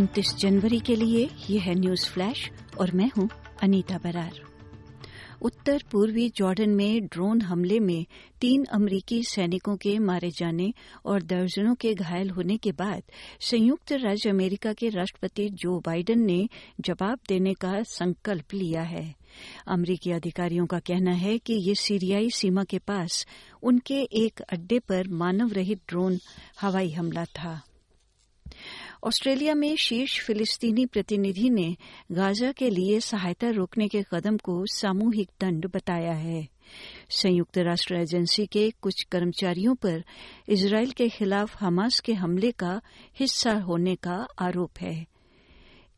29 जनवरी के लिए यह है न्यूज़ फ्लैश और मैं हूँ अनीता बरार। उत्तर पूर्वी जॉर्डन में ड्रोन हमले में तीन अमरीकी सैनिकों के मारे जाने और दर्जनों के घायल होने के बाद संयुक्त राज्य अमेरिका के राष्ट्रपति जो बाइडेन ने जवाब देने का संकल्प लिया है। अमरीकी अधिकारियों का कहना है कि ये सीरियाई सीमा के पास उनके एक अड्डे पर मानव रहित ड्रोन हवाई हमला था। ऑस्ट्रेलिया में शीर्ष फिलिस्तीनी प्रतिनिधि ने गाजा के लिए सहायता रोकने के कदम को सामूहिक दंड बताया है। संयुक्त राष्ट्र एजेंसी के कुछ कर्मचारियों पर इसराइल के खिलाफ हमास के हमले का हिस्सा होने का आरोप है।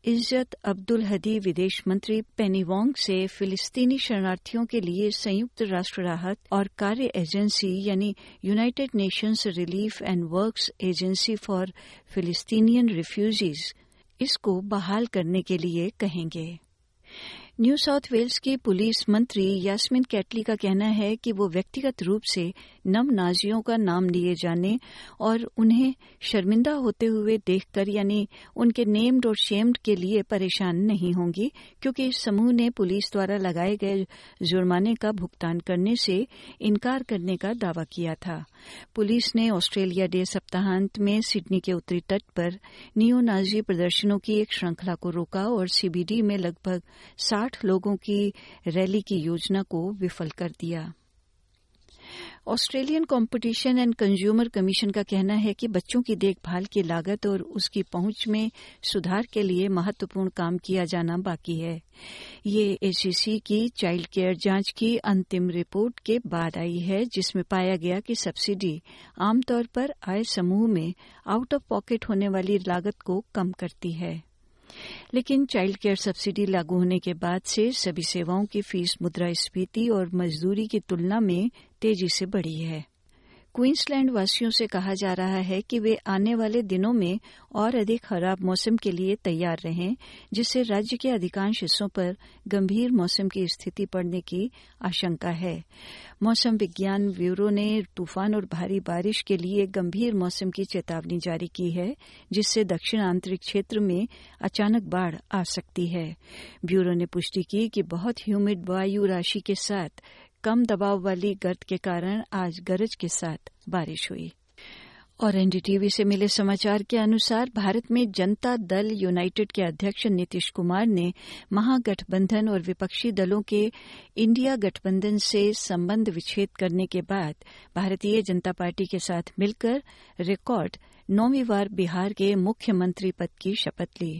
इज़्ज़त अब्दुल हदी विदेश मंत्री पेनी वोंग से फिलिस्तीनी शरणार्थियों के लिए संयुक्त राष्ट्र राहत और कार्य एजेंसी यानी United Nations Relief and Works Agency for Palestinian refugees इसको बहाल करने के लिए कहेंगे। न्यू साउथ वेल्स की पुलिस मंत्री यास्मिन कैटली का कहना है कि वो व्यक्तिगत रूप से नम नाजियों का नाम लिए जाने और उन्हें शर्मिंदा होते हुए देखकर, यानी उनके नेम्ड और शेम्ड के लिए परेशान नहीं होंगी, क्योंकि इस समूह ने पुलिस द्वारा लगाए गए जुर्माने का भुगतान करने से इनकार करने का दावा किया था। पुलिस ने ऑस्ट्रेलिया डे सप्ताहांत में सिडनी के उत्तरी तट पर नियो नाजी प्रदर्शनों की एक श्रृंखला को रोका और सीबीडी में लगभग साठ लोगों की रैली की योजना को विफल कर दिया। Australian Competition and Consumer Commission का कहना है कि बच्चों की देखभाल की लागत और उसकी पहुँच में सुधार के लिए महत्वपूर्ण काम किया जाना बाकी है। ये एसीसी की चाइल्ड केयर जाँच की अंतिम रिपोर्ट के बाद आई है, जिसमें पाया गया कि सब्सिडी आमतौर पर आय समूह में आउट ऑफ़ पॉकेट होने वाली लागत को कम करती है। लेकिन चाइल्ड केयर सब्सिडी लागू होने के बाद से सभी सेवाओं की फ़ीस मुद्रास्फीति और मजदूरी की तुलना में तेज़ी से बढ़ी है। क्वींसलैंड वासियों से कहा जा रहा है कि वे आने वाले दिनों में और अधिक खराब मौसम के लिए तैयार रहें, जिससे राज्य के अधिकांश हिस्सों पर गंभीर मौसम की स्थिति पड़ने की आशंका है। मौसम विज्ञान ब्यूरो ने तूफ़ान और भारी बारिश के लिए गंभीर मौसम की चेतावनी जारी की है, जिससे दक्षिण आंतरिक क्षेत्र में अचानक बाढ़ आ सकती है। ब्यूरो ने पुष्टि की कि बहुत ह्यूमिड वायु राशि के साथ कम दबाव वाली गर्त के कारण आज गरज के साथ बारिश हुई। और एनडीटीवी से मिले समाचार के अनुसार भारत में जनता दल यूनाइटेड के अध्यक्ष नीतीश कुमार ने महागठबंधन और विपक्षी दलों के इंडिया गठबंधन से संबंध विच्छेद करने के बाद भारतीय जनता पार्टी के साथ मिलकर रिकॉर्ड नौवीं बार बिहार के मुख्यमंत्री पद की शपथ ली।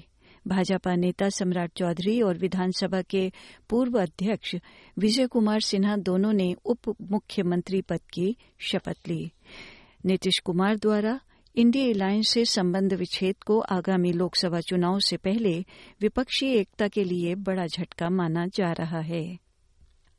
भाजपा नेता सम्राट चौधरी और विधानसभा के पूर्व अध्यक्ष विजय कुमार सिन्हा दोनों ने उप मुख्यमंत्री पद की शपथ ली। नीतीश कुमार द्वारा इंडिया अलायंस से संबंध विच्छेद को आगामी लोकसभा चुनाव से पहले विपक्षी एकता के लिए बड़ा झटका माना जा रहा है।